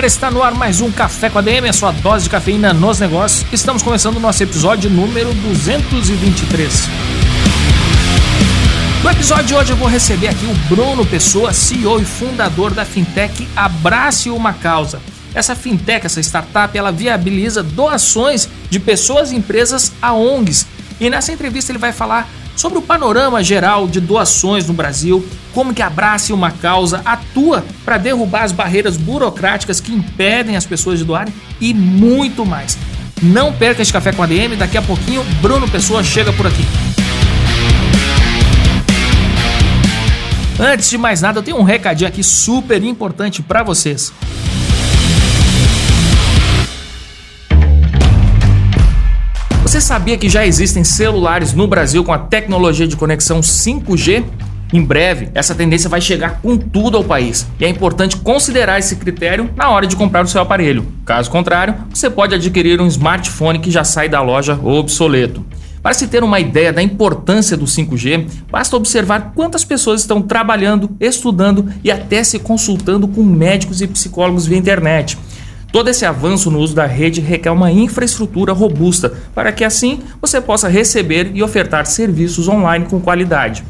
galera, está no ar mais um Café com a DM, a sua dose de cafeína nos negócios. Estamos começando o nosso episódio número 223. No episódio de hoje eu vou receber aqui o Bruno Pessoa, CEO e fundador da fintech Abrace Uma Causa. Essa fintech, essa startup, ela viabiliza doações de pessoas e empresas a ONGs. E nessa entrevista ele vai falar sobre o panorama geral de doações no Brasil, como que Abrace uma causa atua para derrubar as barreiras burocráticas que impedem as pessoas de doarem e muito mais. Não perca esse café com a DM, daqui a pouquinho Bruno Pessoa chega por aqui. Antes de mais nada, eu tenho um recadinho aqui super importante para vocês. Sabia que já existem celulares no Brasil com a tecnologia de conexão 5G? Em breve, essa tendência vai chegar com tudo ao país e é importante considerar esse critério na hora de comprar o seu aparelho. Caso contrário, você pode adquirir um smartphone que já sai da loja obsoleto. Para se ter uma ideia da importância do 5G, basta observar quantas pessoas estão trabalhando, estudando e até se consultando com médicos e psicólogos via internet. Todo esse avanço no uso da rede requer uma infraestrutura robusta para que assim você possa receber e ofertar serviços online com qualidade.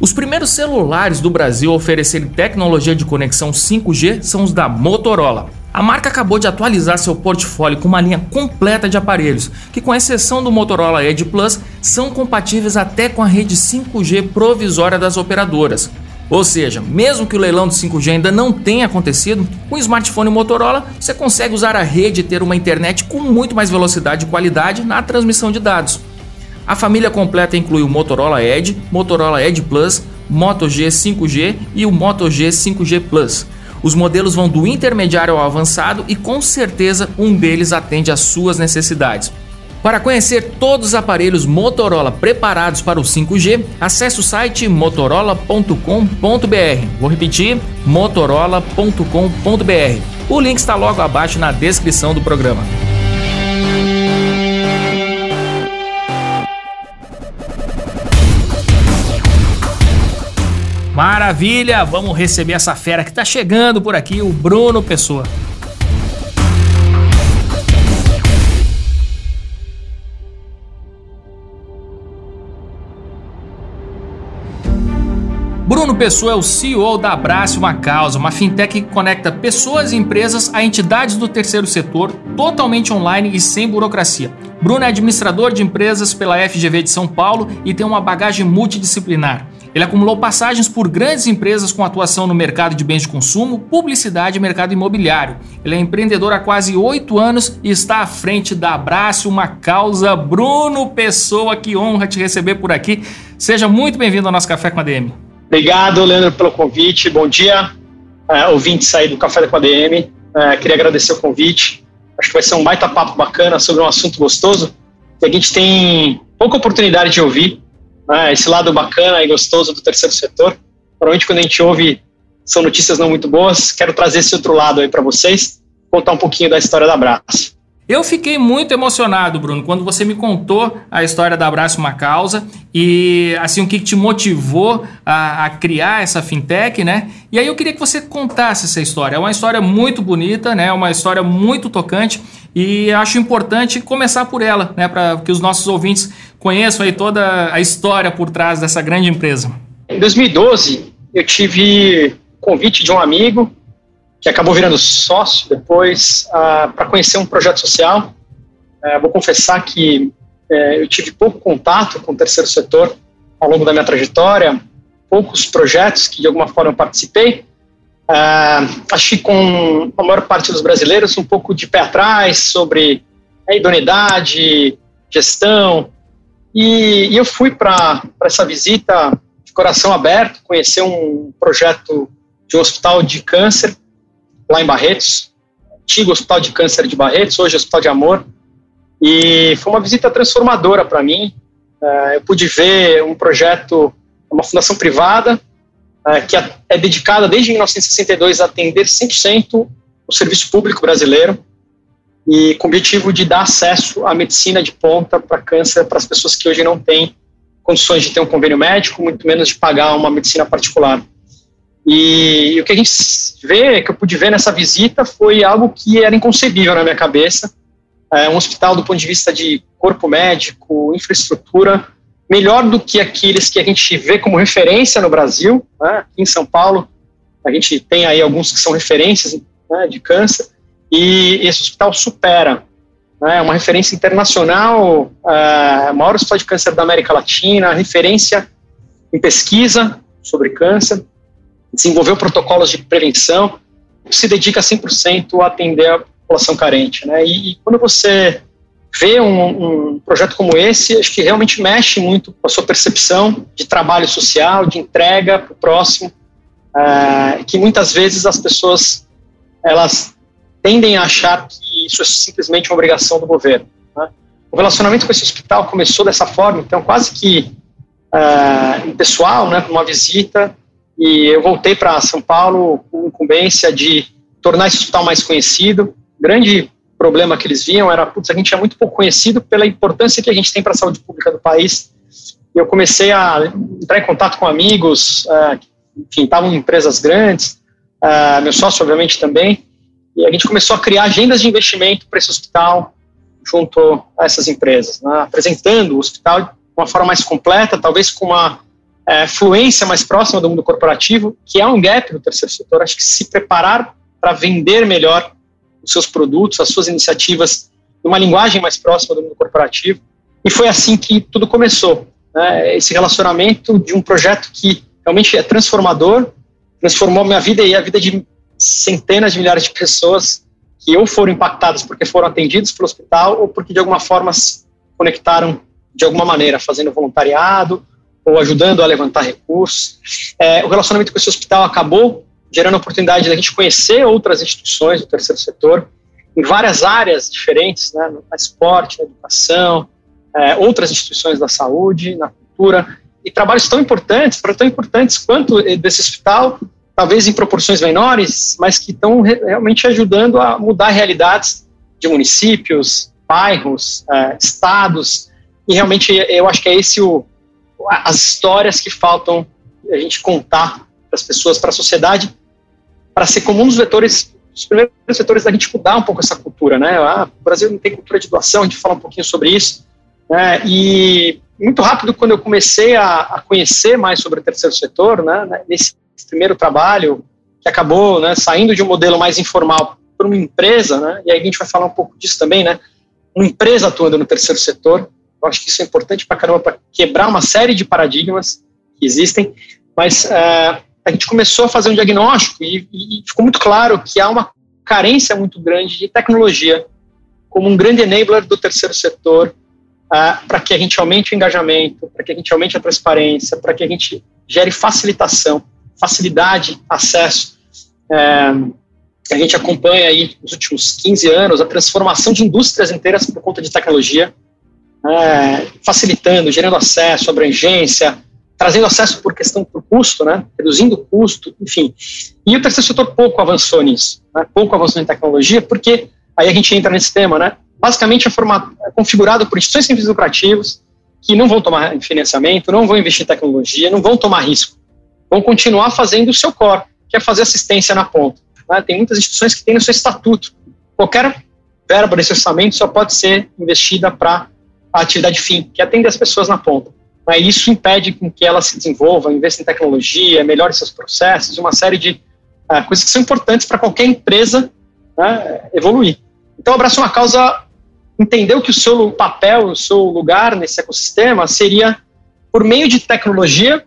Os primeiros celulares do Brasil a oferecerem tecnologia de conexão 5G são os da Motorola. A marca acabou de atualizar seu portfólio com uma linha completa de aparelhos, que, com exceção do Motorola Edge Plus, são compatíveis até com a rede 5G provisória das operadoras. Ou seja, mesmo que o leilão do 5G ainda não tenha acontecido, com o smartphone Motorola você consegue usar a rede e ter uma internet com muito mais velocidade e qualidade na transmissão de dados. A família completa inclui o Motorola Edge, Motorola Edge Plus, Moto G 5G e o Moto G 5G Plus. Os modelos vão do intermediário ao avançado e com certeza um deles atende às suas necessidades. Para conhecer todos os aparelhos Motorola preparados para o 5G, acesse o site motorola.com.br. Vou repetir: motorola.com.br. O link está logo abaixo na descrição do programa. Maravilha! Vamos receber essa fera que está chegando por aqui, o Bruno Pessoa. Pessoa é o CEO da Abrace Uma Causa, uma fintech que conecta pessoas e empresas a entidades do terceiro setor, totalmente online e sem burocracia. Bruno é administrador de empresas pela FGV de São Paulo e tem uma bagagem multidisciplinar. Ele acumulou passagens por grandes empresas com atuação no mercado de bens de consumo, publicidade e mercado imobiliário. Ele é empreendedor há quase oito anos e está à frente da Abrace Uma Causa. Bruno Pessoa, que honra te receber por aqui. Seja muito bem-vindo ao nosso Café com a DM. Obrigado, Leandro, pelo convite. Bom dia, uh, ouvintes aí do Café com a. Uh, queria agradecer o convite. Acho que vai ser um baita papo bacana sobre um assunto gostoso que a gente tem pouca oportunidade de ouvir. Uh, esse lado bacana e gostoso do terceiro setor. Normalmente, quando a gente ouve, são notícias não muito boas. Quero trazer esse outro lado aí para vocês, contar um pouquinho da história da Abraço. Eu fiquei muito emocionado, Bruno, quando você me contou a história da Abraço Uma Causa e assim o que te motivou a, a, criar essa fintech, né? E aí eu queria que você contasse essa história. É uma história muito bonita, né? É uma história muito tocante e acho importante começar por ela, né? Para que os nossos ouvintes conheçam aí toda a história por trás dessa grande empresa. Em 2012 eu tive convite de um amigo que acabou virando sócio depois ah, para conhecer um projeto social. Uh, vou confessar que uh, eu tive pouco contato com o terceiro setor ao longo da minha trajetória, poucos projetos que de alguma forma eu participei. Acho que com a maior parte dos brasileiros um pouco de pé atrás sobre a idoneidade, gestão. E, e eu fui para essa visita de coração aberto, conhecer um projeto de um hospital de câncer lá em Barretos, antigo Hospital de Câncer de Barretos, hoje Hospital de Amor, e foi uma visita transformadora para mim. Uh, eu pude ver um projeto, uma fundação privada, uh, que é, é dedicada desde 1962 a atender 100% o serviço público brasileiro, e com o objetivo de dar acesso à medicina de ponta para câncer para as pessoas que hoje não têm condições de ter um convênio médico, muito menos de pagar uma medicina particular. E, e o que a gente vê, que eu pude ver nessa visita, foi algo que era inconcebível na minha cabeça. É um hospital do ponto de vista de corpo médico, infraestrutura, melhor do que aqueles que a gente vê como referência no Brasil. Né? Aqui em São Paulo, a gente tem aí alguns que são referências né, de câncer, e esse hospital supera. Né, uma referência internacional, é, maior hospital de câncer da América Latina, referência em pesquisa sobre câncer, desenvolveu protocolos de prevenção, se dedica 100% a atender a população carente. Né, e, e quando você vê um, um, projeto como esse, acho que realmente mexe muito com a sua percepção de trabalho social, de entrega para o próximo, é, que muitas vezes as pessoas elas tendem a achar que isso é simplesmente uma obrigação do governo. Né? O relacionamento com esse hospital começou dessa forma, então quase que uh, pessoal, né, uma visita, e eu voltei para São Paulo com incumbência de tornar esse hospital mais conhecido. grande problema que eles viam era, putz, a gente é muito pouco conhecido pela importância que a gente tem para a saúde pública do país. Eu comecei a entrar em contato com amigos, uh, enfim, estavam em empresas grandes, uh, meu sócio, obviamente, também, e a gente começou a criar agendas de investimento para esse hospital junto a essas empresas, né, apresentando o hospital de uma forma mais completa, talvez com uma é, fluência mais próxima do mundo corporativo, que é um gap no terceiro setor. Acho que se preparar para vender melhor os seus produtos, as suas iniciativas, numa linguagem mais próxima do mundo corporativo. E foi assim que tudo começou. Né, esse relacionamento de um projeto que realmente é transformador, transformou minha vida e a vida de centenas de milhares de pessoas que ou foram impactadas porque foram atendidos pelo hospital ou porque de alguma forma se conectaram de alguma maneira, fazendo voluntariado ou ajudando a levantar recursos. É, o relacionamento com esse hospital acabou gerando a oportunidade da gente conhecer outras instituições do terceiro setor em várias áreas diferentes, né, no esporte, na educação, é, outras instituições da saúde, na cultura, e trabalhos tão importantes, tão importantes quanto desse hospital, talvez em proporções menores, mas que estão realmente ajudando a mudar realidades de municípios, bairros, uh, estados, e realmente eu acho que é esse o, as histórias que faltam a gente contar para as pessoas, para a sociedade, para ser como um dos vetores, os primeiros vetores da gente mudar um pouco essa cultura, né? Ah, o Brasil não tem cultura de doação, a gente fala um pouquinho sobre isso, né? E muito rápido, quando eu comecei a, a conhecer mais sobre o terceiro setor, né, nesse primeiro trabalho, que acabou né, saindo de um modelo mais informal para uma empresa, né, e aí a gente vai falar um pouco disso também, né, uma empresa atuando no terceiro setor, eu acho que isso é importante para caramba, para quebrar uma série de paradigmas que existem, mas uh, a gente começou a fazer um diagnóstico e, e ficou muito claro que há uma carência muito grande de tecnologia como um grande enabler do terceiro setor uh, para que a gente aumente o engajamento, para que a gente aumente a transparência, para que a gente gere facilitação facilidade, acesso. É, a gente acompanha aí nos últimos 15 anos a transformação de indústrias inteiras por conta de tecnologia, é, facilitando, gerando acesso, abrangência, trazendo acesso por questão do custo, né, reduzindo o custo, enfim. E o terceiro setor pouco avançou nisso, né, pouco avançou em tecnologia, porque aí a gente entra nesse tema, né, basicamente é, formato, é configurado por instituições sem fins lucrativos que não vão tomar financiamento, não vão investir em tecnologia, não vão tomar risco vão continuar fazendo o seu core, que é fazer assistência na ponta. Né? Tem muitas instituições que têm no seu estatuto. Qualquer verba desse orçamento só pode ser investida para a atividade fim, que é atender as pessoas na ponta. Mas isso impede que ela se desenvolva, investa em tecnologia, melhore seus processos, uma série de uh, coisas que são importantes para qualquer empresa né, evoluir. Então, abraço uma causa entendeu que o seu papel, o seu lugar nesse ecossistema seria, por meio de tecnologia,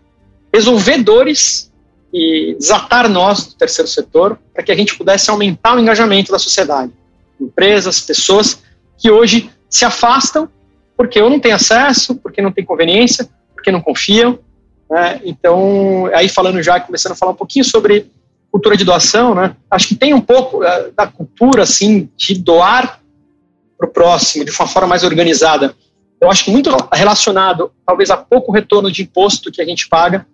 resolver dores e desatar nós do terceiro setor para que a gente pudesse aumentar o engajamento da sociedade. Empresas, pessoas que hoje se afastam porque ou não têm acesso, porque não têm conveniência, porque não confiam. Né? Então, aí falando já, começando a falar um pouquinho sobre cultura de doação, né? Acho que tem um pouco uh, da cultura, assim, de doar para o próximo de uma forma mais organizada. Eu acho que muito relacionado, talvez, a pouco retorno de imposto que a gente paga,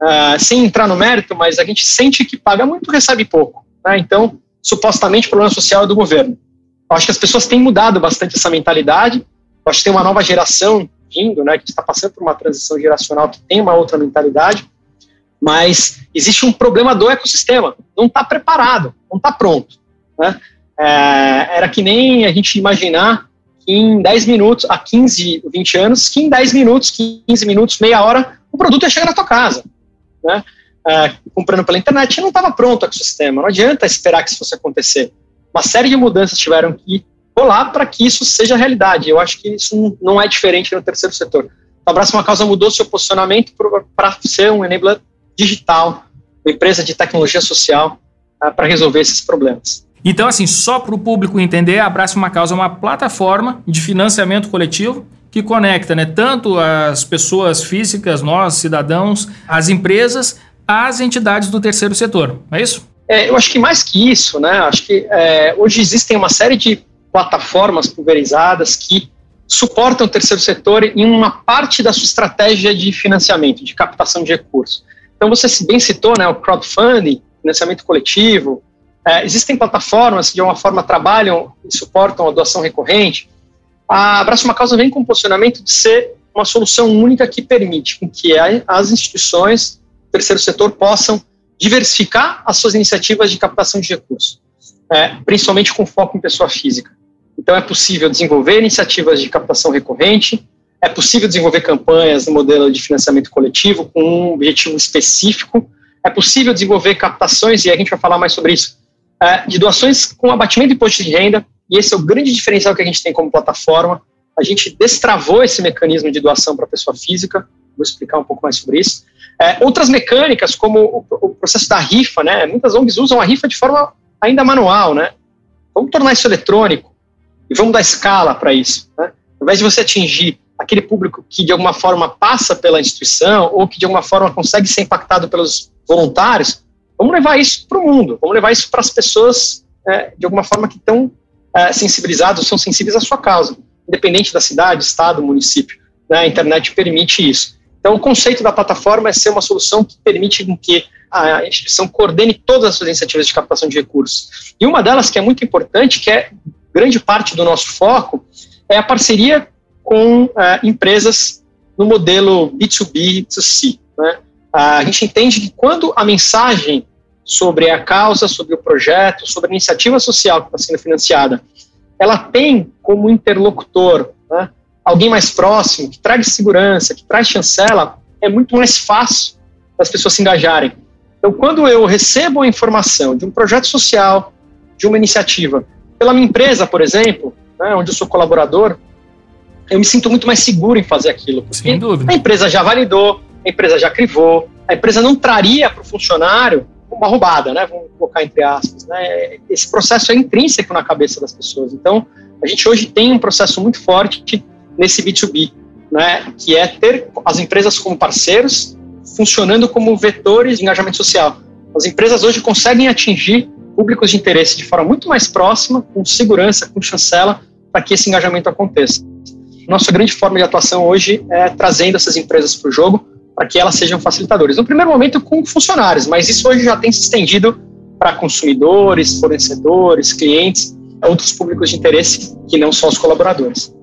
uh, sem entrar no mérito, mas a gente sente que paga muito, recebe pouco. Né? Então, supostamente, o problema social é do governo. Eu acho que as pessoas têm mudado bastante essa mentalidade. Acho que tem uma nova geração vindo, né, que está passando por uma transição geracional que tem uma outra mentalidade mas existe um problema do ecossistema, não está preparado, não está pronto. Né? É, era que nem a gente imaginar que em 10 minutos, há 15, 20 anos, que em 10 minutos, 15 minutos, meia hora, o produto ia chegar na tua casa. Né? É, comprando pela internet, não estava pronto o ecossistema, não adianta esperar que isso fosse acontecer. Uma série de mudanças tiveram que rolar para que isso seja realidade. Eu acho que isso não é diferente no terceiro setor. O Abraço Uma Causa mudou seu posicionamento para ser um enabler digital, uma empresa de tecnologia social uh, para resolver esses problemas. Então, assim, só para o público entender, Abraça uma Causa é uma plataforma de financiamento coletivo que conecta né, tanto as pessoas físicas, nós, cidadãos, as empresas, às entidades do terceiro setor, é isso? É, eu acho que mais que isso, né? Acho que é, hoje existem uma série de plataformas pulverizadas que suportam o terceiro setor em uma parte da sua estratégia de financiamento, de captação de recursos. Então, você bem citou né, o crowdfunding, financiamento coletivo. É, existem plataformas que, de alguma forma, trabalham e suportam a doação recorrente. A Abraço uma Causa vem com o posicionamento de ser uma solução única que permite que as instituições do terceiro setor possam diversificar as suas iniciativas de captação de recursos, é, principalmente com foco em pessoa física. Então, é possível desenvolver iniciativas de captação recorrente, é possível desenvolver campanhas no modelo de financiamento coletivo com um objetivo específico. É possível desenvolver captações, e a gente vai falar mais sobre isso, é, de doações com abatimento de imposto de renda, e esse é o grande diferencial que a gente tem como plataforma. A gente destravou esse mecanismo de doação para a pessoa física, vou explicar um pouco mais sobre isso. É, outras mecânicas, como o, o, processo da rifa, né? muitas ONGs usam a rifa de forma ainda manual. Né? Vamos tornar isso eletrônico e vamos dar escala para isso. Né? Ao invés de você atingir aquele público que de alguma forma passa pela instituição ou que de alguma forma consegue ser impactado pelos voluntários, vamos levar isso para o mundo, vamos levar isso para as pessoas é, de alguma forma que estão é, sensibilizadas, são sensíveis à sua causa, independente da cidade, estado, município. Né, a internet permite isso. Então, o conceito da plataforma é ser uma solução que permite que a instituição coordene todas as suas iniciativas de captação de recursos. E uma delas que é muito importante, que é grande parte do nosso foco, é a parceria com uh, empresas no modelo B2B, B2C. Né? a gente entende que quando a mensagem sobre a causa, sobre o projeto, sobre a iniciativa social que está sendo financiada, ela tem como interlocutor né, alguém mais próximo, que traz segurança, que traz chancela, é muito mais fácil das pessoas se engajarem. Então, quando eu recebo a informação de um projeto social, de uma iniciativa, pela minha empresa, por exemplo, né, onde eu sou colaborador, eu me sinto muito mais seguro em fazer aquilo. Sem dúvida. A empresa já validou, a empresa já crivou, a empresa não traria para o funcionário uma roubada, né? Vamos colocar entre aspas. Né? Esse processo é intrínseco na cabeça das pessoas. Então, a gente hoje tem um processo muito forte nesse B2B, né? Que é ter as empresas como parceiros, funcionando como vetores de engajamento social. As empresas hoje conseguem atingir públicos de interesse de forma muito mais próxima, com segurança, com chancela, para que esse engajamento aconteça. Nossa grande forma de atuação hoje é trazendo essas empresas para o jogo para que elas sejam facilitadores. No primeiro momento com funcionários, mas isso hoje já tem se estendido para consumidores, fornecedores, clientes, outros públicos de interesse que não só os colaboradores.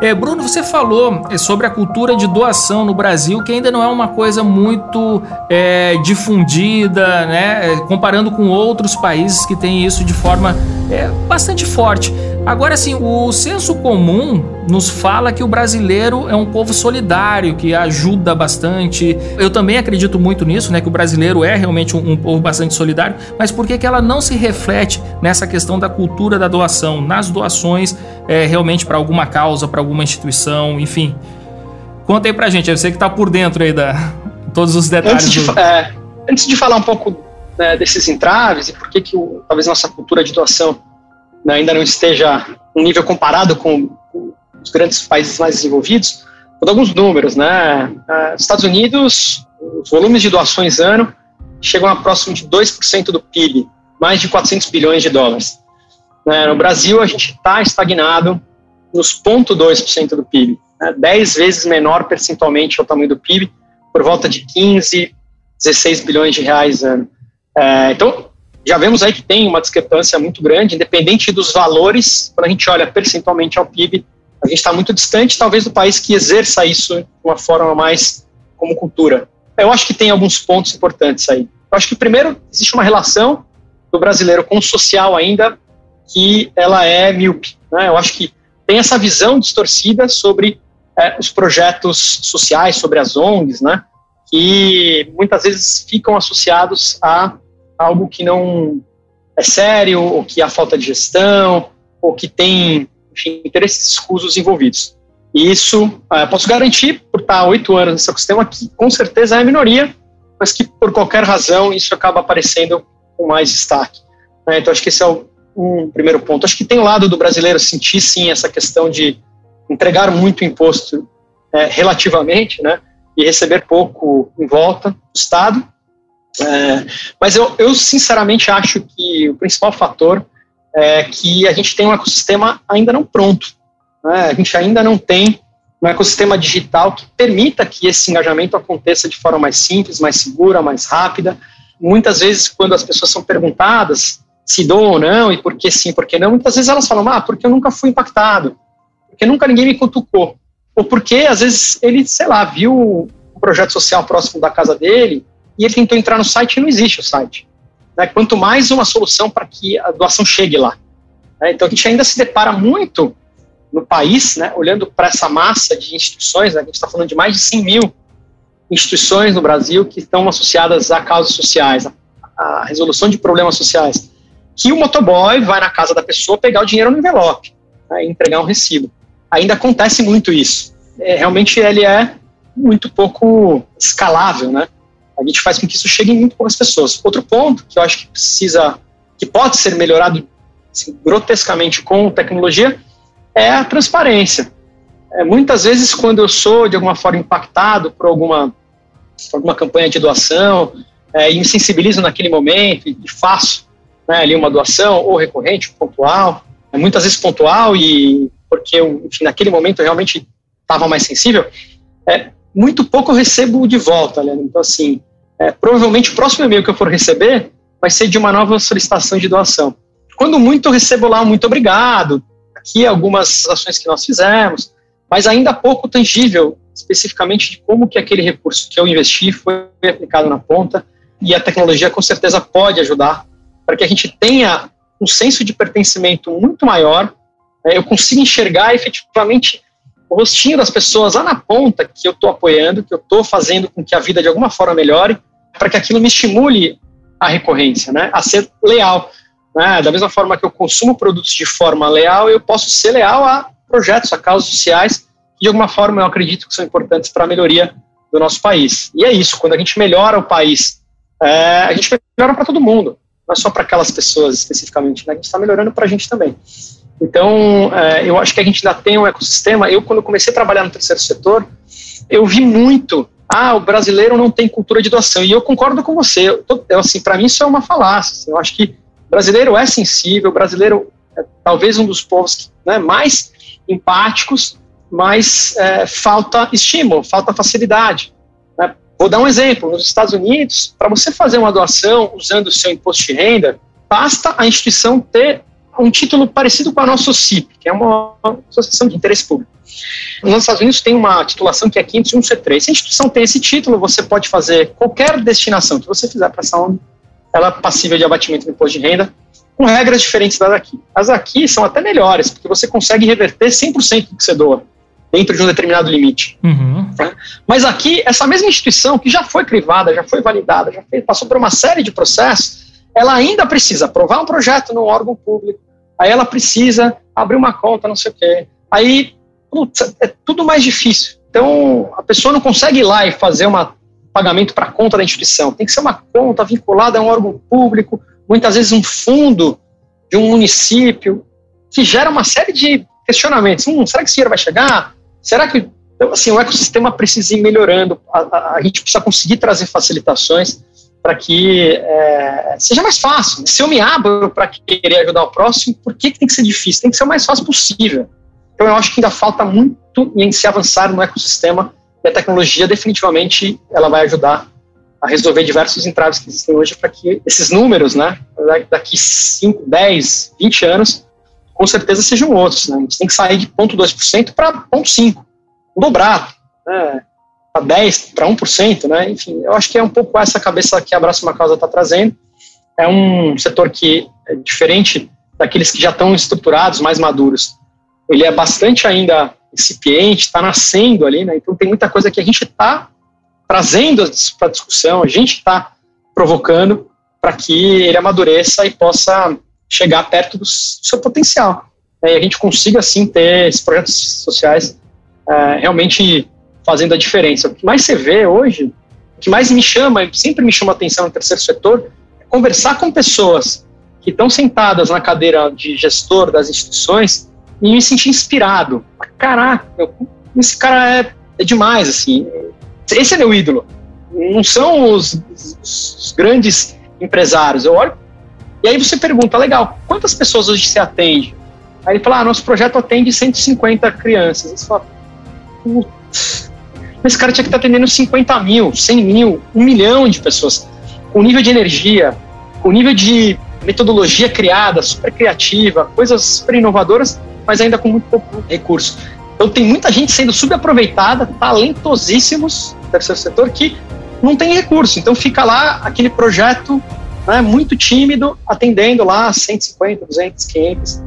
É, Bruno, você falou é, sobre a cultura de doação no Brasil, que ainda não é uma coisa muito é, difundida, né? É, comparando com outros países que têm isso de forma é, bastante forte. Agora, assim, o senso comum nos fala que o brasileiro é um povo solidário, que ajuda bastante. Eu também acredito muito nisso, né? Que o brasileiro é realmente um, um povo bastante solidário, mas por que, que ela não se reflete nessa questão da cultura da doação, nas doações é, realmente para alguma causa, para alguma instituição, enfim? Conta aí pra gente, eu sei que tá por dentro aí da todos os detalhes. Antes de, do... é, antes de falar um pouco né, desses entraves e por que, que o, talvez nossa cultura de doação né, ainda não esteja um nível comparado com os grandes países mais desenvolvidos, Vou dar alguns números, né? Uh, Estados Unidos, os volumes de doações ano chegam a próximo de 2% do PIB, mais de 400 bilhões de dólares. Né? No Brasil, a gente está estagnado nos 0,2% do PIB, né? 10 vezes menor percentualmente ao tamanho do PIB, por volta de 15, 16 bilhões de reais ano. É, então, já vemos aí que tem uma discrepância muito grande, independente dos valores, quando a gente olha percentualmente ao PIB, a gente está muito distante, talvez, do país que exerça isso de uma forma mais como cultura. Eu acho que tem alguns pontos importantes aí. Eu acho que, primeiro, existe uma relação do brasileiro com o social ainda que ela é míope. Né? Eu acho que tem essa visão distorcida sobre é, os projetos sociais, sobre as ONGs, né? que muitas vezes ficam associados a algo que não é sério, ou que há falta de gestão, ou que tem enfim, interesses escusos envolvidos. E isso, uh, posso garantir, por estar oito anos nesse ecossistema, que com certeza é a minoria, mas que por qualquer razão isso acaba aparecendo com mais destaque. Né? Então, acho que esse é o, um primeiro ponto. Acho que tem o lado do brasileiro sentir, sim, essa questão de entregar muito imposto é, relativamente, né? E receber pouco em volta do Estado. É, mas eu, eu, sinceramente, acho que o principal fator é que a gente tem um ecossistema ainda não pronto. Né? A gente ainda não tem um ecossistema digital que permita que esse engajamento aconteça de forma mais simples, mais segura, mais rápida. Muitas vezes, quando as pessoas são perguntadas se dou ou não, e por que sim, por que não, muitas vezes elas falam, ah, porque eu nunca fui impactado, porque nunca ninguém me cutucou, ou porque, às vezes, ele, sei lá, viu um projeto social próximo da casa dele, e ele tentou entrar no site e não existe o site. Né? Quanto mais uma solução para que a doação chegue lá. Né? Então, a gente ainda se depara muito no país, né, olhando para essa massa de instituições, né, a gente está falando de mais de 100 mil instituições no Brasil que estão associadas a causas sociais, a, a resolução de problemas sociais que o motoboy vai na casa da pessoa pegar o dinheiro no envelope né, e entregar um recibo. Ainda acontece muito isso. É, realmente ele é muito pouco escalável, né? A gente faz com que isso chegue em muito poucas pessoas. Outro ponto que eu acho que precisa, que pode ser melhorado assim, grotescamente com tecnologia, é a transparência. É, muitas vezes, quando eu sou de alguma forma impactado por alguma, por alguma campanha de doação é, e me sensibilizo naquele momento e, faço né, ali uma doação ou recorrente, pontual, é muitas vezes pontual e porque eu, enfim, naquele momento eu realmente estava mais sensível, é, muito pouco eu recebo de volta, Leandro. Então, assim, é, provavelmente o próximo e-mail que eu for receber vai ser de uma nova solicitação de doação. Quando muito eu recebo lá um muito obrigado, aqui algumas ações que nós fizemos, mas ainda pouco tangível, especificamente de como que aquele recurso que eu investi foi aplicado na ponta, e a tecnologia com certeza pode ajudar para que a gente tenha um senso de pertencimento muito maior, né, eu consiga enxergar efetivamente o rostinho das pessoas lá na ponta que eu estou apoiando, que eu estou fazendo com que a vida de alguma forma melhore, para que aquilo me estimule a recorrência, né, a ser leal. Né, da mesma forma que eu consumo produtos de forma leal, eu posso ser leal a projetos, a causas sociais, que de alguma forma eu acredito que são importantes para a melhoria do nosso país. E é isso, quando a gente melhora o país, é, a gente melhora para todo mundo não é só para aquelas pessoas especificamente, né? a gente está melhorando para a gente também. Então, é, eu acho que a gente ainda tem um ecossistema. Eu, quando comecei a trabalhar no terceiro setor, eu vi muito. Ah, o brasileiro não tem cultura de doação. E eu concordo com você. Eu, eu assim, para mim isso é uma falácia. Assim, eu acho que brasileiro é sensível. Brasileiro é talvez um dos povos que, né, mais empáticos, mas é, falta estímulo, falta facilidade. Vou dar um exemplo. Nos Estados Unidos, para você fazer uma doação usando o seu imposto de renda, basta a instituição ter um título parecido com a nossa CIP, que é uma associação de interesse público. Nos Estados Unidos tem uma titulação que é 501C3. Se a instituição tem esse título, você pode fazer qualquer destinação que você fizer para essa ONG, ela é passível de abatimento do imposto de renda, com regras diferentes das aqui. As aqui são até melhores, porque você consegue reverter 100% do que você doa dentro de um determinado limite. Uhum. Né? Mas aqui, essa mesma instituição que já foi crivada, já foi validada, já fez, passou por uma série de processos, ela ainda precisa aprovar um projeto num órgão público, aí ela precisa abrir uma conta, não sei o quê. Aí, putz, é tudo mais difícil. Então, a pessoa não consegue ir lá e fazer um pagamento para a conta da instituição. Tem que ser uma conta vinculada a um órgão público, muitas vezes um fundo de um município, que gera uma série de questionamentos. Hum, será que esse dinheiro vai chegar? Será que Então, assim, o ecossistema precisa ir melhorando, a, a, a gente precisa conseguir trazer facilitações para que é, seja mais fácil. Se eu me abro para querer ajudar o próximo, por que, que tem que ser difícil? Tem que ser o mais fácil possível. Então, eu acho que ainda falta muito em se avançar no ecossistema e a tecnologia, definitivamente, ela vai ajudar a resolver diversos entraves que existem hoje para que esses números, né, daqui 5, 10, 20 anos, com certeza sejam outros. Né? A gente tem que sair de 0,2% para 0,5%, dobrar, né, para 10%, para 1%, né? enfim, eu acho que é um pouco essa cabeça que a Abraço Uma Causa está trazendo. É um setor que é diferente daqueles que já estão estruturados, mais maduros. Ele é bastante ainda incipiente, está nascendo ali, né? então tem muita coisa que a gente está trazendo para a discussão, a gente está provocando para que ele amadureça e possa chegar perto do seu potencial. E a gente consiga, assim, ter esses projetos sociais é, realmente fazendo a diferença. O que mais você vê hoje, o que mais me chama, sempre me chama atenção no terceiro setor, é conversar com pessoas que estão sentadas na cadeira de gestor das instituições e me sentir inspirado. Caraca, esse cara é, é demais, assim. Esse é meu ídolo. Não são os, os grandes empresários. Eu olho e aí você pergunta, legal, quantas pessoas hoje você atende? Aí ele fala, ah, nosso projeto atende 150 crianças. Você fala, putz, esse cara tinha que estar atendendo 50 mil, 100 mil, um milhão de pessoas. Com nível de energia, com nível de metodologia criada, super criativa, coisas super inovadoras, mas ainda com muito pouco recurso. Então tem muita gente sendo subaproveitada, talentosíssimos do terceiro setor que não tem recurso. Então fica lá aquele projeto né, muito tímido, atendendo lá 150, 200, 500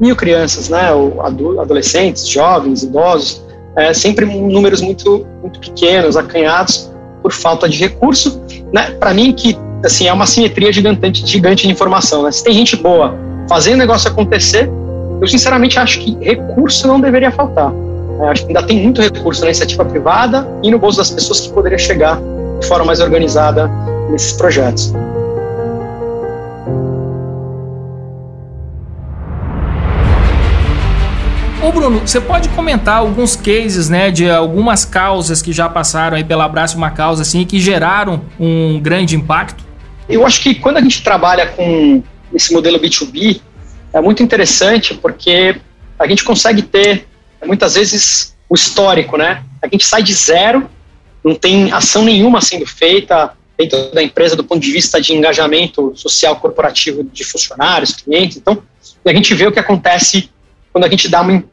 mil crianças, né, adolescentes, jovens, idosos, é, sempre números muito, muito pequenos, acanhados por falta de recurso. Né, Para mim, que assim, é uma simetria gigante, gigante de informação. Né? Se tem gente boa fazendo o negócio acontecer, eu sinceramente acho que recurso não deveria faltar. Eu acho que ainda tem muito recurso na iniciativa privada e no bolso das pessoas que poderia chegar de forma mais organizada nesses projetos. Ô Bruno, você pode comentar alguns cases, né, de algumas causas que já passaram aí pela Abraço Uma Causa, assim, que geraram um grande impacto? Eu acho que quando a gente trabalha com esse modelo B2B, é muito interessante porque a gente consegue ter, muitas vezes, o histórico, né? A gente sai de zero, não tem ação nenhuma sendo feita dentro da empresa do ponto de vista de engajamento social corporativo de funcionários, clientes. Então, a gente vê o que acontece quando a gente dá, uma,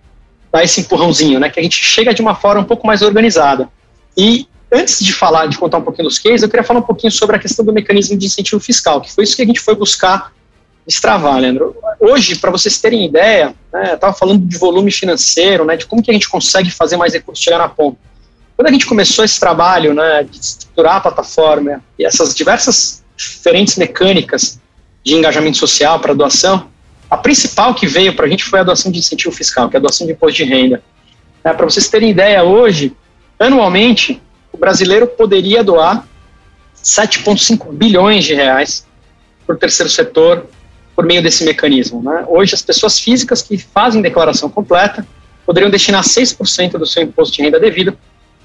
dá esse empurrãozinho, né? Que a gente chega de uma forma um pouco mais organizada. E antes de falar, de contar um pouquinho dos cases, eu queria falar um pouquinho sobre a questão do mecanismo de incentivo fiscal, que foi isso que a gente foi buscar destravar, Leandro. Hoje, para vocês terem ideia, né, eu estava falando de volume financeiro, né, de como que a gente consegue fazer mais recursos chegar na ponta. Quando a gente começou esse trabalho né, de estruturar a plataforma e essas diversas diferentes mecânicas de engajamento social para doação, a principal que veio para a gente foi a doação de incentivo fiscal, que é a doação de imposto de renda. É, para vocês terem ideia, hoje, anualmente, o brasileiro poderia doar 7,5 bilhões de reais para o terceiro setor por meio desse mecanismo. Né? Hoje, as pessoas físicas que fazem declaração completa poderiam destinar 6% do seu imposto de renda devido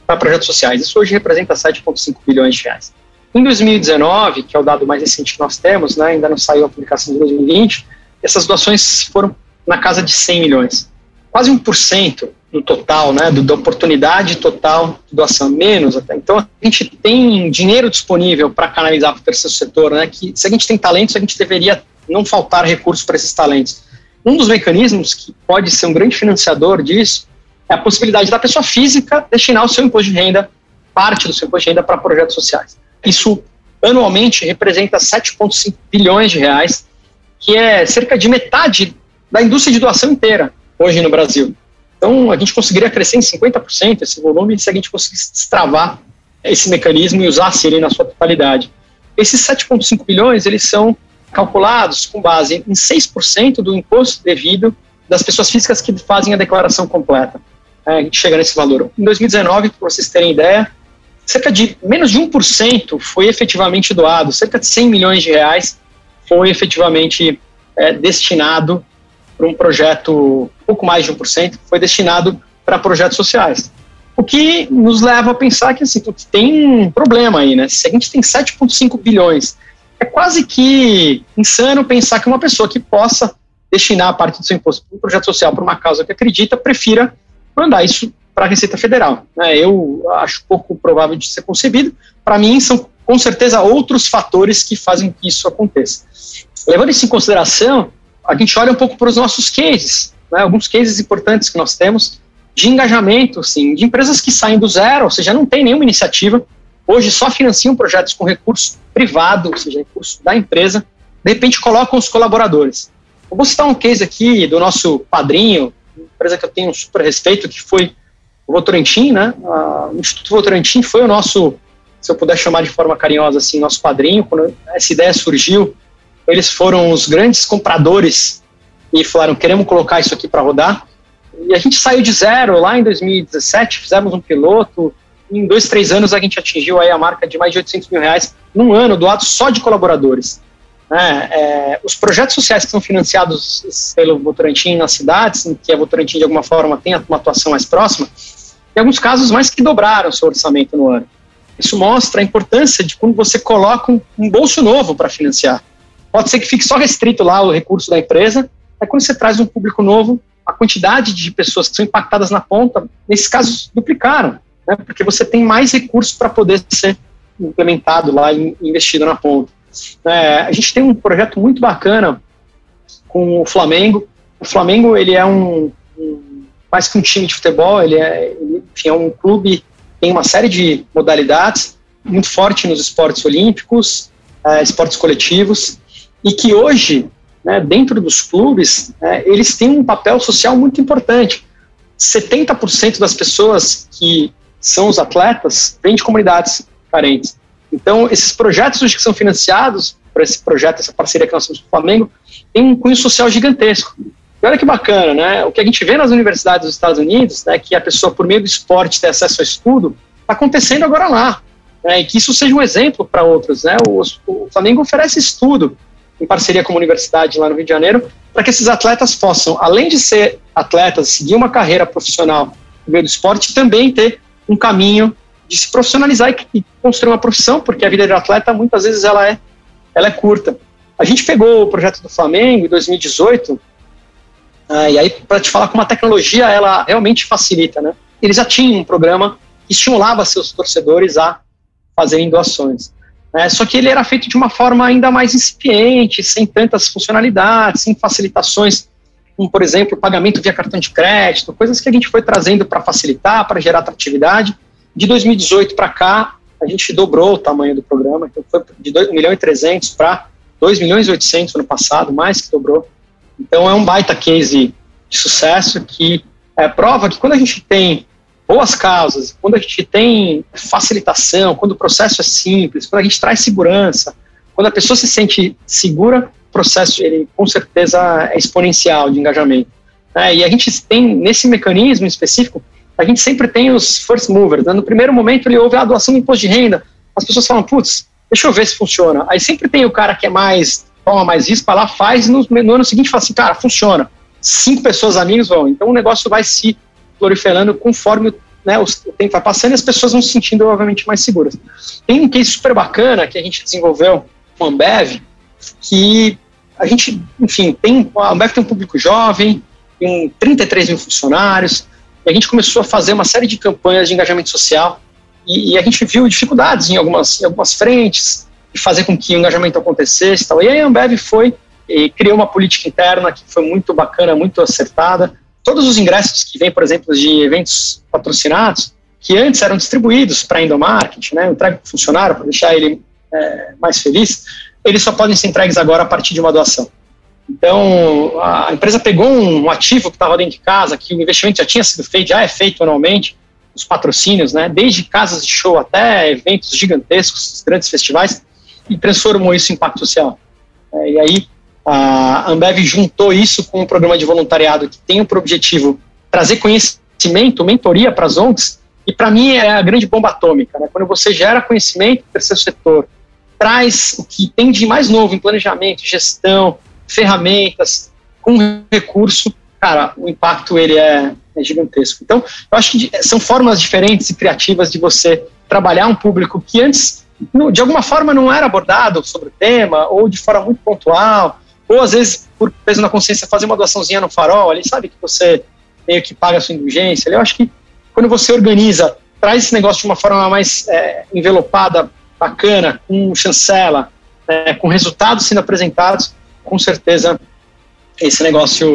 para projetos sociais. Isso hoje representa 7,5 bilhões de reais. Em 2019, que é o dado mais recente que nós temos, né, ainda não saiu a publicação de 2020, essas doações foram na casa de 100 milhões. Quase 1% do total, né, do, da oportunidade total de doação, menos até. Então, a gente tem dinheiro disponível para canalizar para o terceiro setor, né, que se a gente tem talentos, a gente deveria não faltar recursos para esses talentos. Um dos mecanismos que pode ser um grande financiador disso é a possibilidade da pessoa física destinar o seu imposto de renda, parte do seu imposto de renda, para projetos sociais. Isso, anualmente, representa 7,5 bilhões de reais, que é cerca de metade da indústria de doação inteira, hoje no Brasil. Então, a gente conseguiria crescer em 50% esse volume se a gente conseguisse destravar esse mecanismo e usasse ele na sua totalidade. Esses 7,5 bilhões, eles são calculados com base em 6% do imposto devido das pessoas físicas que fazem a declaração completa. É, a gente chega nesse valor. Em 2019, para vocês terem ideia, cerca de menos de 1% foi efetivamente doado, cerca de 100 milhões de reais foi efetivamente é, destinado para um projeto, pouco mais de 1%, foi destinado para projetos sociais. O que nos leva a pensar que assim, tem um problema aí, né? Se a gente tem 7,5 bilhões, é quase que insano pensar que uma pessoa que possa destinar parte do seu imposto para um projeto social, para uma causa que acredita, prefira mandar isso para a Receita Federal. Né? Eu acho pouco provável de ser concebido. Para mim, são com certeza outros fatores que fazem que isso aconteça. Levando isso em consideração, a gente olha um pouco para os nossos cases, né? alguns cases importantes que nós temos de engajamento, assim, de empresas que saem do zero, ou seja, não tem nenhuma iniciativa, hoje só financiam projetos com recurso privado, ou seja, recurso da empresa, de repente colocam os colaboradores. Eu vou citar um case aqui do nosso padrinho, empresa que eu tenho um super respeito, que foi o Votorantim, né? o Instituto Votorantim foi o nosso, se eu puder chamar de forma carinhosa assim, nosso padrinho, quando essa ideia surgiu, eles foram os grandes compradores e falaram, queremos colocar isso aqui para rodar, e a gente saiu de zero lá em 2017, fizemos um piloto, em dois, três anos a gente atingiu aí a marca de mais de 800 mil reais num ano doado só de colaboradores. Né? É, os projetos sociais que são financiados pelo Votorantim nas cidades, em que a Votorantim de alguma forma tem uma atuação mais próxima, em alguns casos mais que dobraram seu orçamento no ano. Isso mostra a importância de quando você coloca um, um bolso novo para financiar. Pode ser que fique só restrito lá o recurso da empresa, mas quando você traz um público novo, a quantidade de pessoas que são impactadas na ponta, nesses casos, duplicaram, né, porque você tem mais recursos para poder ser implementado lá e investido na ponta. É, a gente tem um projeto muito bacana com o Flamengo. O Flamengo ele é um, um mais que um time de futebol, ele é, enfim, é um clube tem uma série de modalidades muito forte nos esportes olímpicos, é, esportes coletivos e que hoje, né, dentro dos clubes, é, eles têm um papel social muito importante. 70% das pessoas que são os atletas vêm de comunidades carentes. Então, esses projetos que são financiados, para esse projeto, essa parceria que nós temos com o Flamengo, tem um cunho social gigantesco. E olha que bacana, né? O que a gente vê nas universidades dos Estados Unidos, né, que a pessoa, por meio do esporte, tem acesso ao estudo, está acontecendo agora lá. Né, e que isso seja um exemplo para outros. Né? O, o, Flamengo oferece estudo em parceria com a universidade lá no Rio de Janeiro, para que esses atletas possam, além de ser atletas, seguir uma carreira profissional no meio do esporte, também ter um caminho de se profissionalizar e construir uma profissão, porque a vida de atleta muitas vezes ela é, ela é curta. A gente pegou o projeto do Flamengo em 2018, ah, e aí para te falar como a tecnologia ela realmente facilita, né? Eles já tinham um programa que estimulava seus torcedores a fazerem doações. Né? Só que ele era feito de uma forma ainda mais incipiente, sem tantas funcionalidades, sem facilitações, como, por exemplo, pagamento via cartão de crédito, coisas que a gente foi trazendo para facilitar, para gerar atratividade, de 2018 para cá, a gente dobrou o tamanho do programa, então foi de 2 milhões e 300 para 2 milhões e 800 no passado, mais que dobrou. Então é um baita case de sucesso que é, prova que quando a gente tem boas causas, quando a gente tem facilitação, quando o processo é simples, quando a gente traz segurança, quando a pessoa se sente segura, o processo ele com certeza é exponencial de engajamento. É, e a gente tem nesse mecanismo específico a gente sempre tem os first movers. Né? No primeiro momento ele ouve a doação de imposto de renda, as pessoas falam, putz, deixa eu ver se funciona. Aí sempre tem o cara que é mais, toma mais risco, vai lá, faz, e no, no ano seguinte fala assim, cara, funciona. Cinco pessoas amigos vão. Então o negócio vai se proliferando conforme né, o tempo vai passando e as pessoas vão se sentindo, obviamente, mais seguras. Tem um case super bacana que a gente desenvolveu com a Ambev, que a gente, enfim, tem, a Ambev tem um público jovem, tem 33 mil funcionários, e a gente começou a fazer uma série de campanhas de engajamento social e, e a gente viu dificuldades em algumas, em algumas frentes fazer com que o engajamento acontecesse tal. E aí a Ambev foi e criou uma política interna que foi muito bacana, muito acertada. Todos os ingressos que vêm, por exemplo, de eventos patrocinados, que antes eram distribuídos para endomarketing, né, entregue para o funcionário, para deixar ele é, mais feliz, eles só podem ser entregues agora a partir de uma doação. Então, a empresa pegou um ativo que estava dentro de casa, que o investimento já tinha sido feito, já é feito anualmente, os patrocínios, né, desde casas de show até eventos gigantescos, grandes festivais, e transformou isso em impacto social. É, e aí, a Ambev juntou isso com um programa de voluntariado que tem por objetivo trazer conhecimento, mentoria para as ONGs, e para mim é a grande bomba atômica. Né? Quando você gera conhecimento do terceiro setor, traz o que tem de mais novo em planejamento, gestão, ferramentas, com recurso, cara, o impacto ele é, é gigantesco. Então, eu acho que são formas diferentes e criativas de você trabalhar um público que antes, de alguma forma, não era abordado sobre o tema, ou de forma muito pontual, ou às vezes, por peso na consciência, fazer uma doaçãozinha no farol ali, sabe que você meio que paga a sua indulgência. Eu acho que quando você organiza, traz esse negócio de uma forma mais é, envelopada, bacana, com chancela, é, com resultados sendo apresentados, com certeza esse negócio,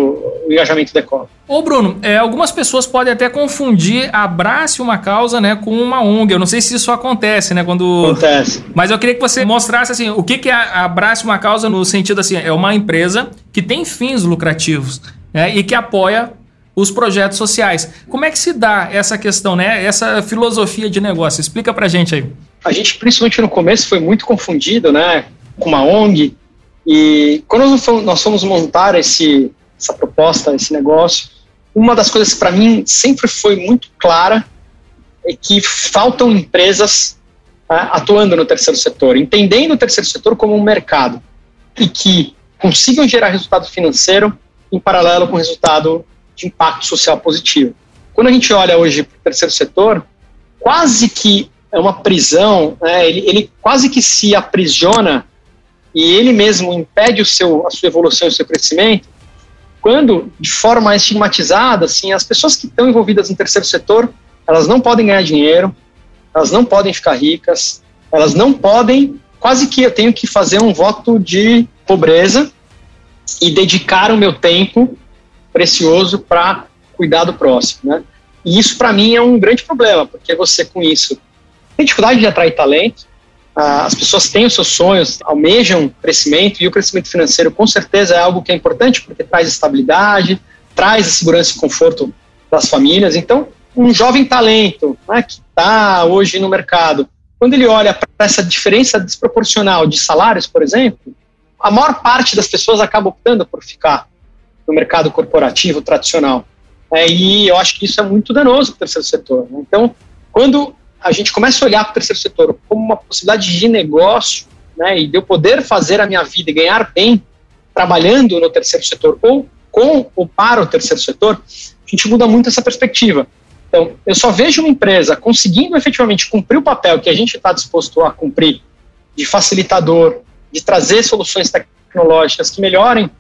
o engajamento decola. Ô Bruno, é, algumas pessoas podem até confundir abrace uma causa, né, com uma ONG. Eu não sei se isso acontece, né, quando... Acontece. Mas eu queria que você mostrasse, assim, o que, que é abrace uma causa no sentido, assim, é uma empresa que tem fins lucrativos, né, e que apoia os projetos sociais. Como é que se dá essa questão, né, essa filosofia de negócio? Explica pra gente aí. A gente, principalmente no começo, foi muito confundido, né, com uma ONG, e quando nós fomos montar esse, essa proposta, esse negócio, uma das coisas que para mim sempre foi muito clara é que faltam empresas né, atuando no terceiro setor, entendendo o terceiro setor como um mercado e que consigam gerar resultado financeiro em paralelo com resultado de impacto social positivo. Quando a gente olha hoje para o terceiro setor, quase que é uma prisão, né, ele, ele quase que se aprisiona e ele mesmo impede o seu, a sua evolução e o seu crescimento, quando, de forma estigmatizada, assim, as pessoas que estão envolvidas no terceiro setor, elas não podem ganhar dinheiro, elas não podem ficar ricas, elas não podem, quase que eu tenho que fazer um voto de pobreza e dedicar o meu tempo precioso para cuidar do próximo, né? E isso para mim é um grande problema, porque você com isso tem dificuldade de atrair talento, as pessoas têm os seus sonhos, almejam crescimento e o crescimento financeiro com certeza é algo que é importante porque traz estabilidade, traz a segurança e conforto das famílias. Então, um jovem talento né, que está hoje no mercado, quando ele olha para essa diferença desproporcional de salários, por exemplo, a maior parte das pessoas acaba optando por ficar no mercado corporativo tradicional. É, e eu acho que isso é muito danoso para o terceiro setor. Né? Então, quando a gente começa a olhar para o terceiro setor como uma possibilidade de negócio, né, e de eu poder fazer a minha vida e ganhar bem trabalhando no terceiro setor ou com ou para o terceiro setor, a gente muda muito essa perspectiva. Então, eu só vejo uma empresa conseguindo efetivamente cumprir o papel que a gente está disposto a cumprir, de facilitador, de trazer soluções tecnológicas que melhorem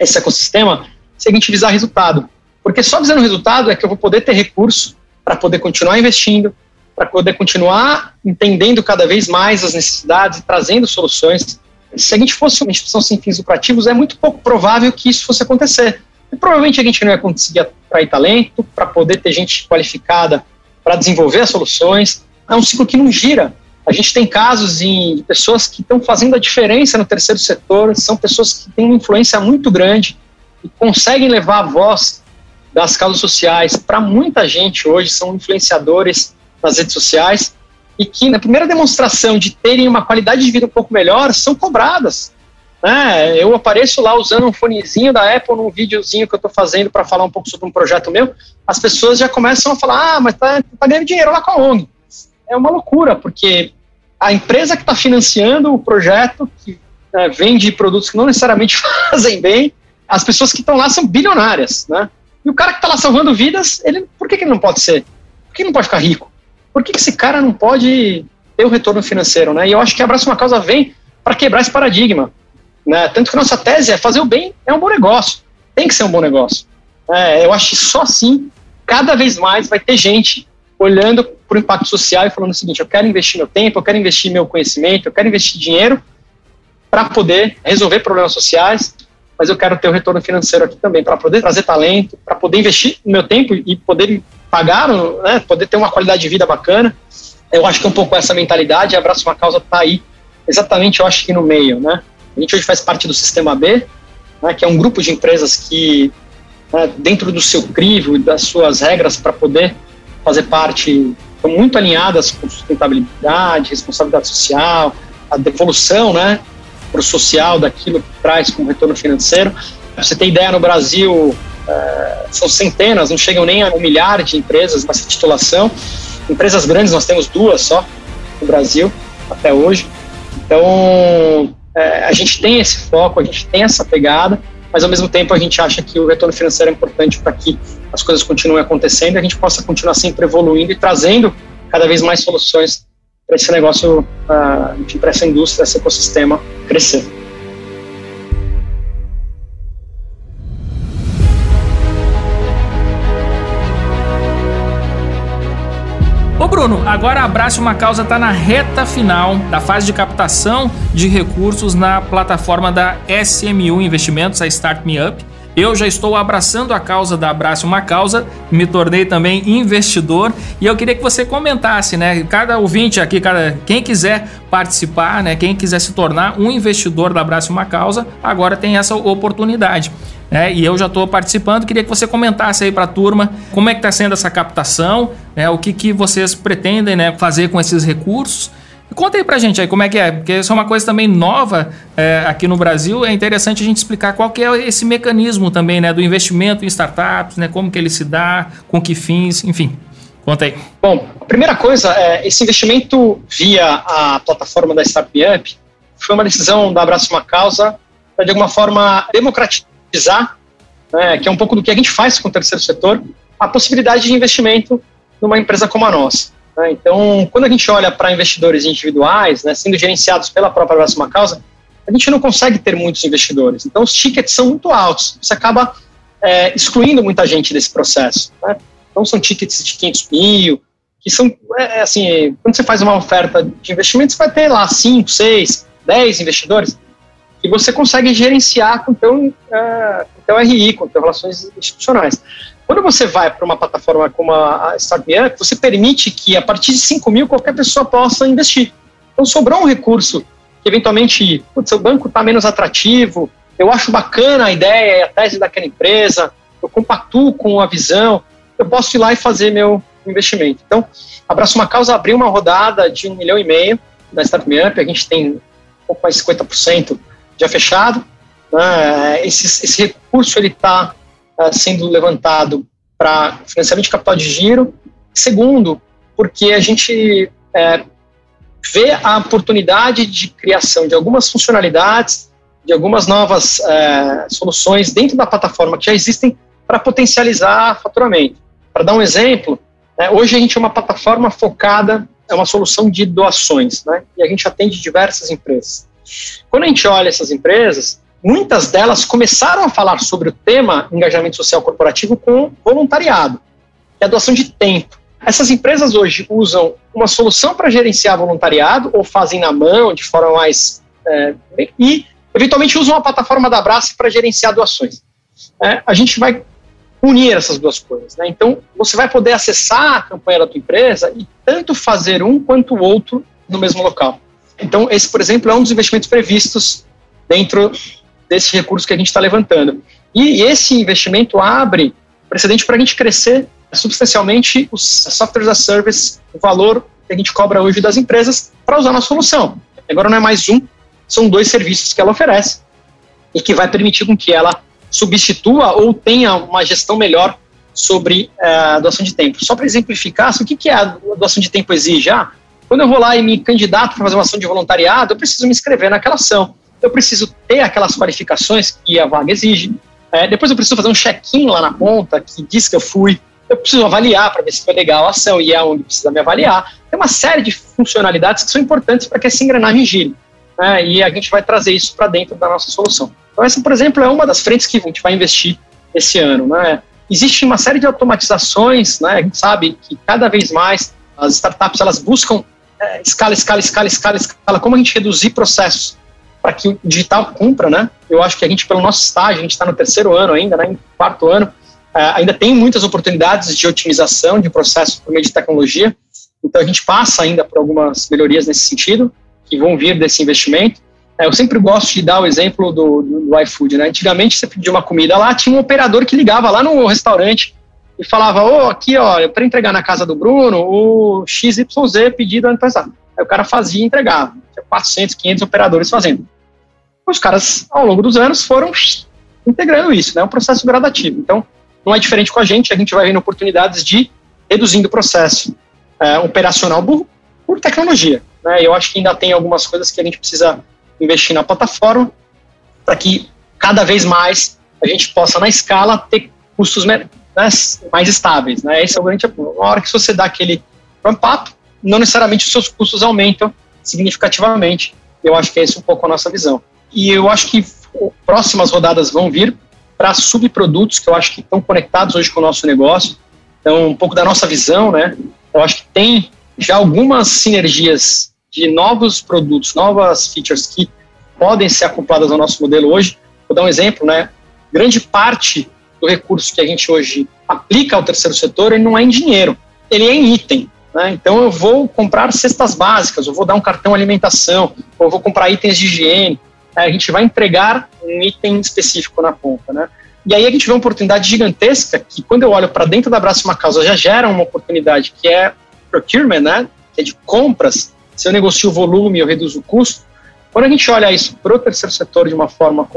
esse ecossistema, se a gente visar resultado. Porque só visando resultado é que eu vou poder ter recurso para poder continuar investindo, para poder continuar entendendo cada vez mais as necessidades e trazendo soluções. Se a gente fosse uma instituição sem fins lucrativos, é muito pouco provável que isso fosse acontecer. E provavelmente a gente não ia conseguir atrair talento para poder ter gente qualificada para desenvolver as soluções. É um ciclo que não gira. A gente tem casos de pessoas que estão fazendo a diferença no terceiro setor, são pessoas que têm uma influência muito grande e conseguem levar a voz das causas sociais para muita gente hoje, são influenciadores nas redes sociais e que na primeira demonstração de terem uma qualidade de vida um pouco melhor são cobradas. Né? Eu apareço lá usando um fonezinho da Apple num videozinho que eu estou fazendo para falar um pouco sobre um projeto meu, as pessoas já começam a falar, ah, mas tá, tá ganhando dinheiro lá com a ONG. É uma loucura, porque a empresa que está financiando o projeto, que né, vende produtos que não necessariamente fazem bem, as pessoas que estão lá são bilionárias, né? E o cara que está lá salvando vidas, ele, por que, que ele não pode ser? Por que ele não pode ficar rico? Por que esse cara não pode ter o retorno financeiro, né? E eu acho que Abraça uma Causa vem para quebrar esse paradigma, né? Tanto que nossa tese é fazer o bem é um bom negócio, tem que ser um bom negócio. É, eu acho que só assim, cada vez mais vai ter gente olhando para o impacto social e falando o seguinte: eu quero investir meu tempo, eu quero investir meu conhecimento, eu quero investir dinheiro para poder resolver problemas sociais, mas eu quero ter o retorno financeiro aqui também, para poder trazer talento, para poder investir no meu tempo e poder pagaram, né, poder ter uma qualidade de vida bacana. Eu acho que é um pouco essa mentalidade, Abraço uma Causa está aí, exatamente, eu acho que no meio, né. A gente hoje faz parte do Sistema B, né, que é um grupo de empresas que, né, dentro do seu crivo e das suas regras para poder fazer parte, estão muito alinhadas com sustentabilidade, responsabilidade social, a devolução, né, para o social daquilo que traz como retorno financeiro. Pra você ter ideia, no Brasil, Uh, são centenas, não chegam nem a um milhar de empresas nessa titulação. Empresas grandes, nós temos duas só no Brasil até hoje. Então, é, a gente tem esse foco, a gente tem essa pegada, mas ao mesmo tempo a gente acha que o retorno financeiro é importante para que as coisas continuem acontecendo e a gente possa continuar sempre evoluindo e trazendo cada vez mais soluções para esse negócio, uh, para essa indústria, esse ecossistema crescer. Bruno, agora Abraço Uma Causa está na reta final da fase de captação de recursos na plataforma da SMU Investimentos, a Start Me Up. Eu já estou abraçando a causa da Abrace uma Causa, me tornei também investidor e eu queria que você comentasse, né? Cada ouvinte aqui, cada, quem quiser participar, né? Quem quiser se tornar um investidor da Abrace uma Causa, agora tem essa oportunidade. É, e eu já estou participando, queria que você comentasse aí para a turma como é que está sendo essa captação, né, o que, que vocês pretendem né, fazer com esses recursos Conta aí pra gente aí como é que é, porque isso é uma coisa também nova é, aqui no Brasil. É interessante a gente explicar qual que é esse mecanismo também, né, do investimento em startups, né, como que ele se dá, com que fins, enfim. Conta aí. Bom, a primeira coisa é esse investimento via a plataforma da Startup Up foi uma decisão da Abraço uma Causa para de alguma forma democratizar, né, que é um pouco do que a gente faz com o terceiro setor, a possibilidade de investimento numa empresa como a nossa. Né? Então, quando a gente olha para investidores individuais, né, sendo gerenciados pela própria Próxima Causa, a gente não consegue ter muitos investidores. Então, os tickets são muito altos. Você acaba é, excluindo muita gente desse processo. Né? Então, são tickets de 500 mil, que são, é, assim, quando você faz uma oferta de investimento, você vai ter lá 5, 6, 10 investidores que você consegue gerenciar com teu, é, com teu RI, com teu relações institucionais. Quando você vai para uma plataforma como a Startup, você permite que a partir de 5 mil qualquer pessoa possa investir. Então sobrou um recurso que eventualmente, o banco está menos atrativo, eu acho bacana a ideia e a tese daquela empresa, eu compactuo com a visão, eu posso ir lá e fazer meu investimento. Então, Abraço uma Causa abriu uma rodada de um milhão e meio na Startup Up, a gente tem um pouco mais de 50% já fechado. Né? Esse, esse recurso ele está uh, sendo levantado para financiamento de capital de giro. Segundo, porque a gente é, vê a oportunidade de criação de algumas funcionalidades, de algumas novas é, soluções dentro da plataforma que já existem para potencializar faturamento. Para dar um exemplo, é, hoje a gente é uma plataforma focada, é uma solução de doações, né? e a gente atende diversas empresas. Quando a gente olha essas empresas, muitas delas começaram a falar sobre o tema engajamento social corporativo com voluntariado, que é a doação de tempo. Essas empresas hoje usam uma solução para gerenciar voluntariado, ou fazem na mão, de forma mais. É, e, eventualmente, usam a plataforma da Abrace para gerenciar doações. É, a gente vai unir essas duas coisas. Né? Então, você vai poder acessar a campanha da tua empresa e tanto fazer um quanto o outro no mesmo local. Então, esse, por exemplo, é um dos investimentos previstos dentro desse recurso que a gente está levantando. E esse investimento abre precedente para a gente crescer substancialmente os softwares as service, o valor que a gente cobra hoje das empresas para usar na solução. Agora não é mais um, são dois serviços que ela oferece e que vai permitir com que ela substitua ou tenha uma gestão melhor sobre eh, a doação de tempo. Só para exemplificar, o que, que a doação de tempo exige? Ah, quando eu vou lá e me candidato para fazer uma ação de voluntariado, eu preciso me inscrever naquela ação eu preciso ter aquelas qualificações que a vaga exige. É, depois eu preciso fazer um check-in lá na ponta que diz que eu fui. Eu preciso avaliar para ver se foi legal a ação e é onde precisa me avaliar. Tem uma série de funcionalidades que são importantes para que essa engrenagem gire. Né, e a gente vai trazer isso para dentro da nossa solução. Então, essa, por exemplo, é uma das frentes que a gente vai investir esse ano. Né? Existe uma série de automatizações, né? a gente sabe que cada vez mais as startups elas buscam é, escala, escala, escala, escala, escala, como a gente reduzir processos para que o digital cumpra, né? Eu acho que a gente, pelo nosso estágio, a gente está no terceiro ano ainda, né, em quarto ano, uh, ainda tem muitas oportunidades de otimização de processos por meio de tecnologia. Então, a gente passa ainda por algumas melhorias nesse sentido, que vão vir desse investimento. Uh, eu sempre gosto de dar o exemplo do, do, do iFood, né? Antigamente, você pedia uma comida lá, tinha um operador que ligava lá no restaurante e falava, ô, oh, aqui, ó, para entregar na casa do Bruno, o XYZ pedido ano passado. Aí o cara fazia e entregava. Tinha 400, 500 operadores fazendo os caras, ao longo dos anos, foram integrando isso, né? É um processo gradativo. Então, não é diferente com a gente, a gente vai vendo oportunidades de reduzindo o processo é, operacional por, por tecnologia. Né? Eu acho que ainda tem algumas coisas que a gente precisa investir na plataforma para que cada vez mais a gente possa, na escala, ter custos né, mais estáveis. Né? Esse é o grande Na hora que você dá aquele ramp-up, não necessariamente os seus custos aumentam significativamente. Eu acho que é esse um pouco a nossa visão. E eu acho que próximas rodadas vão vir para subprodutos que eu acho que estão conectados hoje com o nosso negócio. Então, um pouco da nossa visão, né? Eu acho que tem já algumas sinergias de novos produtos, novas features que podem ser acopladas ao nosso modelo hoje. Vou dar um exemplo, né? Grande parte do recurso que a gente hoje aplica ao terceiro setor, ele não é em dinheiro, ele é em item. Né? Então eu vou comprar cestas básicas, eu vou dar um cartão alimentação, ou eu vou comprar itens de higiene. Né? A gente vai entregar um item específico na ponta. Né? E aí a gente vê uma oportunidade gigantesca que, quando eu olho para dentro da Abraço Uma Causa, já gera uma oportunidade que é procurement, né? que é de compras. Se eu negocio o volume, eu reduzo o custo. Quando a gente olha isso para o terceiro setor de uma forma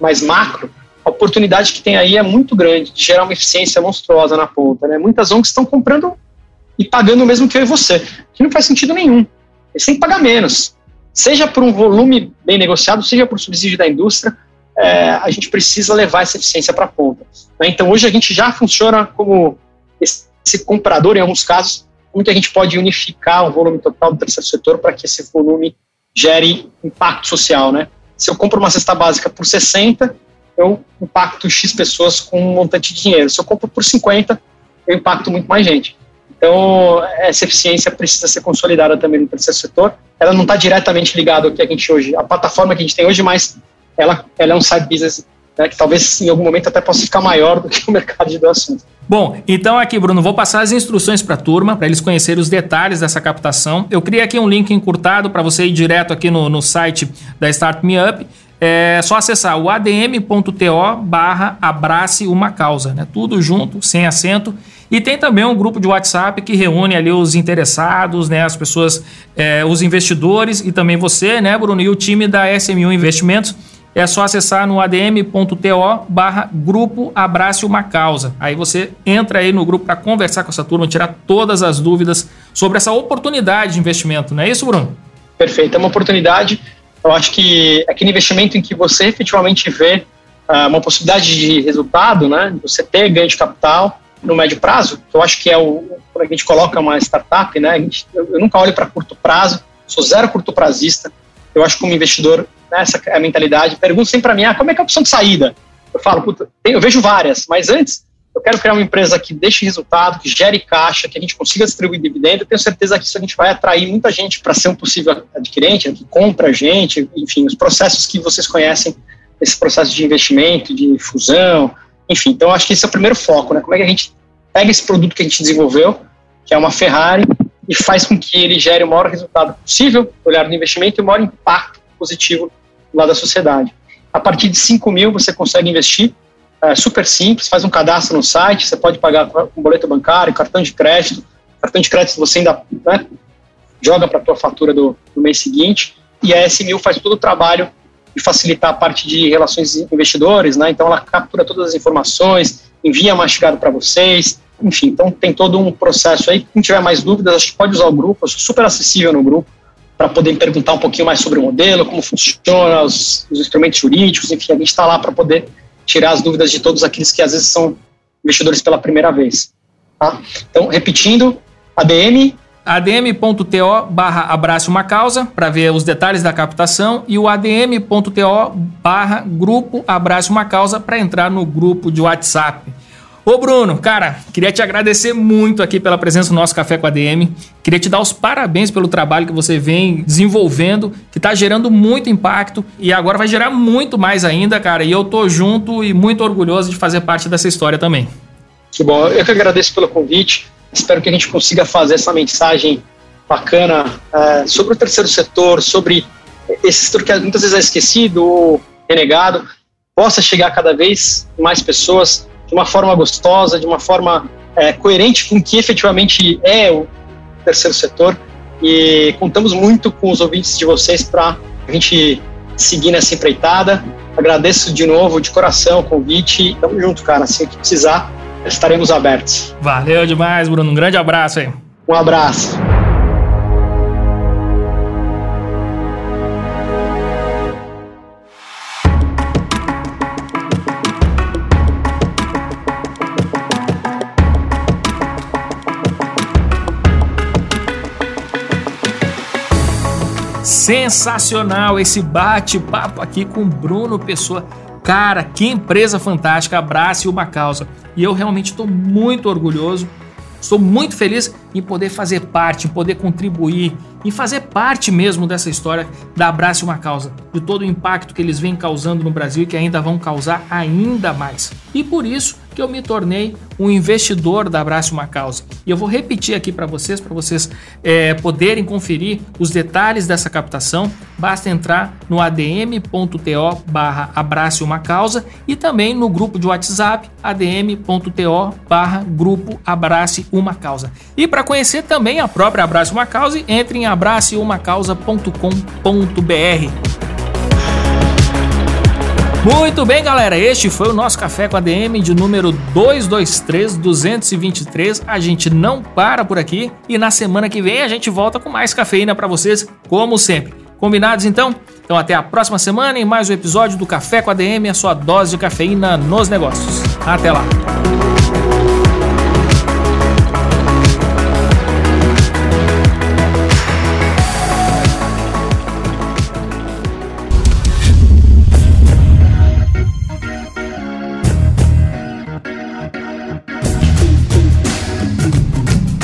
mais macro, a oportunidade que tem aí é muito grande de gerar uma eficiência monstruosa na ponta. Né? Muitas ONGs estão comprando e pagando o mesmo que eu e você, que não faz sentido nenhum. Eles têm que pagar menos. Seja por um volume bem negociado, seja por subsídio da indústria, é, a gente precisa levar essa eficiência para a ponta. Né? Então, hoje a gente já funciona como esse comprador, em alguns casos, como que a gente pode unificar o volume total do terceiro setor para que esse volume gere impacto social, né? Se eu compro uma cesta básica por 60, eu impacto X pessoas com um montante de dinheiro. Se eu compro por 50, eu impacto muito mais gente. Então, essa eficiência precisa ser consolidada também no terceiro setor. Ela não está diretamente ligada ao que a gente hoje, a plataforma que a gente tem hoje, mas ela, ela é um side business né, que talvez em algum momento até possa ficar maior do que o mercado de doações. Bom, então aqui, Bruno, vou passar as instruções para a turma, para eles conhecerem os detalhes dessa captação. Eu criei aqui um link encurtado para você ir direto aqui no, no site da Start Me Up. É só acessar o adm.to barra abrace uma causa, né? Tudo junto, sem acento. E tem também um grupo de WhatsApp que reúne ali os interessados, né? As pessoas, é, os investidores e também você, né, Bruno? E o time da SMU Investimentos é só acessar no adm.to barra grupo Abrace Uma Causa. Aí você entra aí no grupo para conversar com essa turma, tirar todas as dúvidas sobre essa oportunidade de investimento, não é isso, Bruno? Perfeito, é uma oportunidade. Eu acho que aquele investimento em que você efetivamente vê uh, uma possibilidade de resultado, né? Você ter ganho de capital no médio prazo, eu acho que é o quando a gente coloca uma startup, né? Gente, eu, eu nunca olho para curto prazo, sou zero curto prazista. Eu acho que como investidor né, essa é a mentalidade. Perguntam sempre para mim, ah, como é que é a opção de saída? Eu falo, puta, eu vejo várias, mas antes eu quero criar uma empresa que deixe resultado, que gere caixa, que a gente consiga distribuir dividendo. Eu tenho certeza que isso a gente vai atrair muita gente para ser um possível adquirente, né, que compra a gente, enfim, os processos que vocês conhecem, esse processo de investimento, de fusão, enfim. Então, acho que esse é o primeiro foco, né? Como é que a gente pega esse produto que a gente desenvolveu, que é uma Ferrari, e faz com que ele gere o maior resultado possível, olhar do investimento e o maior impacto positivo lá da sociedade. A partir de 5 mil você consegue investir, é super simples, faz um cadastro no site, você pode pagar com boleto bancário, cartão de crédito, cartão de crédito você ainda né, joga para a tua fatura do, do, mês seguinte, e a S1000 faz todo o trabalho de facilitar a parte de relações investidores, né, então ela captura todas as informações, envia mastigado para vocês, enfim, então tem todo um processo aí, quem tiver mais dúvidas, acho que pode usar o grupo, eu sou super acessível no grupo, para poder perguntar um pouquinho mais sobre o modelo, como funciona, os, os instrumentos jurídicos, enfim, a gente está lá para poder tirar as dúvidas de todos aqueles que às vezes são investidores pela primeira vez. Tá? Então, repetindo, ADM adm.to barra uma causa para ver os detalhes da captação e o adm.to barra grupo abrace uma causa para entrar no grupo de WhatsApp. Ô Bruno, cara, queria te agradecer muito aqui pela presença no nosso Café com a DM. Queria te dar os parabéns pelo trabalho que você vem desenvolvendo, que está gerando muito impacto e agora vai gerar muito mais ainda, cara. E eu tô junto e muito orgulhoso de fazer parte dessa história também. Que bom, eu que agradeço pelo convite. Espero que a gente consiga fazer essa mensagem bacana é, sobre o terceiro setor, sobre esse setor que muitas vezes é esquecido ou renegado, possa chegar a cada vez mais pessoas de uma forma gostosa, de uma forma é, coerente com o que efetivamente é o terceiro setor. E contamos muito com os ouvintes de vocês para a gente seguir nessa empreitada. Agradeço de novo, de coração, o convite. Tamo junto, cara. Assim que precisar, estaremos abertos. Valeu demais, Bruno. Um grande abraço aí. Um abraço. Sensacional esse bate-papo aqui com Bruno Pessoa. Cara, que empresa fantástica, abrace uma causa. E eu realmente estou muito orgulhoso Estou muito feliz em poder fazer parte, em poder contribuir, em fazer parte mesmo dessa história da Abrace uma Causa, de todo o impacto que eles vêm causando no Brasil e que ainda vão causar ainda mais. E por isso que eu me tornei um investidor da Abrace uma Causa. E eu vou repetir aqui para vocês, para vocês é, poderem conferir os detalhes dessa captação. Basta entrar no adm.to barra uma Causa e também no grupo de WhatsApp adm.to barra Grupo uma Causa. E para conhecer também a própria Abrace uma Causa, entre em abraceumacausa.com.br. Muito bem, galera. Este foi o nosso Café com a DM de número 223 223. A gente não para por aqui e na semana que vem a gente volta com mais cafeína para vocês, como sempre. Combinados então? Então até a próxima semana em mais um episódio do Café com a DM, a sua dose de cafeína nos negócios. Até lá.